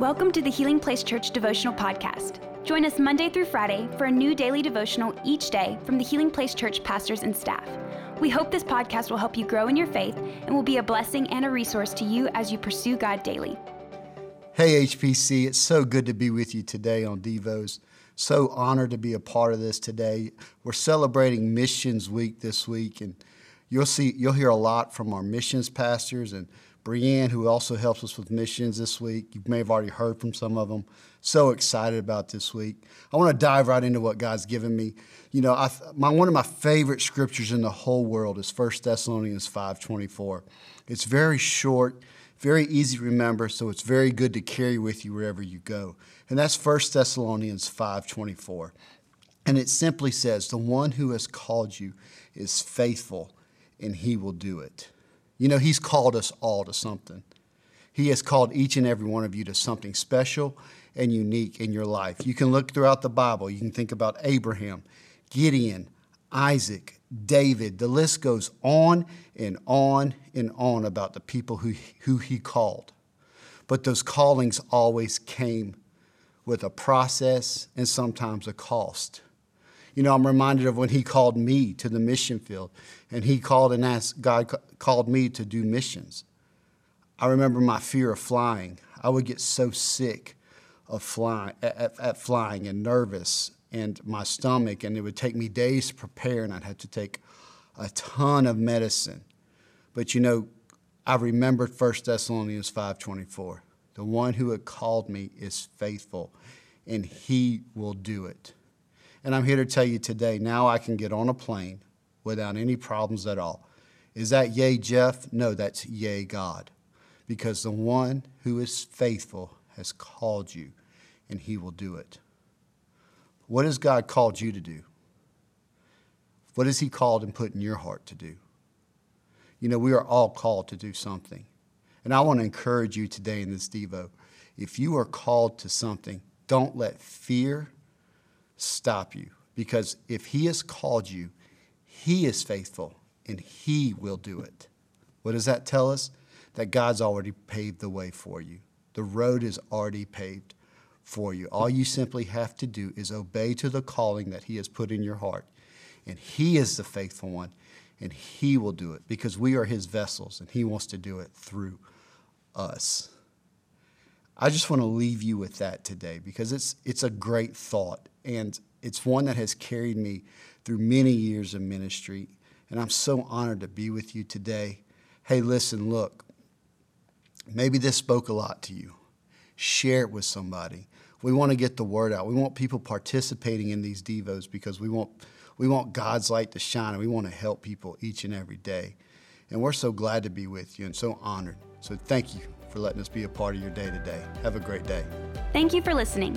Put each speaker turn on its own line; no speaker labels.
Welcome to the Healing Place Church Devotional Podcast. Join us Monday through Friday for a new daily devotional each day from the Healing Place Church pastors and staff. We hope this podcast will help you grow in your faith and will be a blessing and a resource to you as you pursue God daily.
Hey, HPC, it's so good to be with you today on Devos. So honored to be a part of this today. We're celebrating Missions Week this week, and you'll see you'll hear a lot from our missions pastors and Brienne, who also helps us with missions this week. You may have already heard from some of them. So excited about this week. I want to dive right into what God's given me. You know, I, my, one of my favorite scriptures in the whole world is 1 Thessalonians 5.24. It's very short, very easy to remember, so it's very good to carry with you wherever you go. And that's 1 Thessalonians 5.24. And it simply says, the one who has called you is faithful, and he will do it. You know, He's called us all to something. He has called each and every one of you to something special and unique in your life. You can look throughout the Bible. You can think about Abraham, Gideon, Isaac, David. The list goes on and on and on about the people who, who he called. But those callings always came with a process and sometimes a cost. You know, I'm reminded of when he called me to the mission field and he called and asked, God called me to do missions. I remember my fear of flying. I would get so sick of flying, at, at flying and nervous and my stomach, and it would take me days to prepare, and I'd have to take a ton of medicine. But you know, I remembered 1 Thessalonians 5:24. The one who had called me is faithful, and he will do it. And I'm here to tell you today, now I can get on a plane without any problems at all. Is that yay, Jeff? No, that's yay, God. Because the one who is faithful has called you, and he will do it. What has God called you to do? What has he called and put in your heart to do? You know, we are all called to do something. And I want to encourage you today in this Devo. If you are called to something, don't let fear stop you. Because if he has called you, he is faithful and He will do it. What does that tell us? That God's already paved the way for you. The road is already paved for you. All you simply have to do is obey to the calling that He has put in your heart. And He is the faithful one, and He will do it because we are His vessels, and He wants to do it through us. I just want to leave you with that today because it's, it's a great thought, and it's one that has carried me through many years of ministry. And I'm so honored to be with you today. Hey, listen, look, maybe this spoke a lot to you. Share it with somebody. We want to get the word out. We want people participating in these devos because we want we want God's light to shine and we want to help people each and every day. And we're so glad to be with you and so honored. So thank you for letting us be a part of your day today. Have a great day.
Thank you for listening.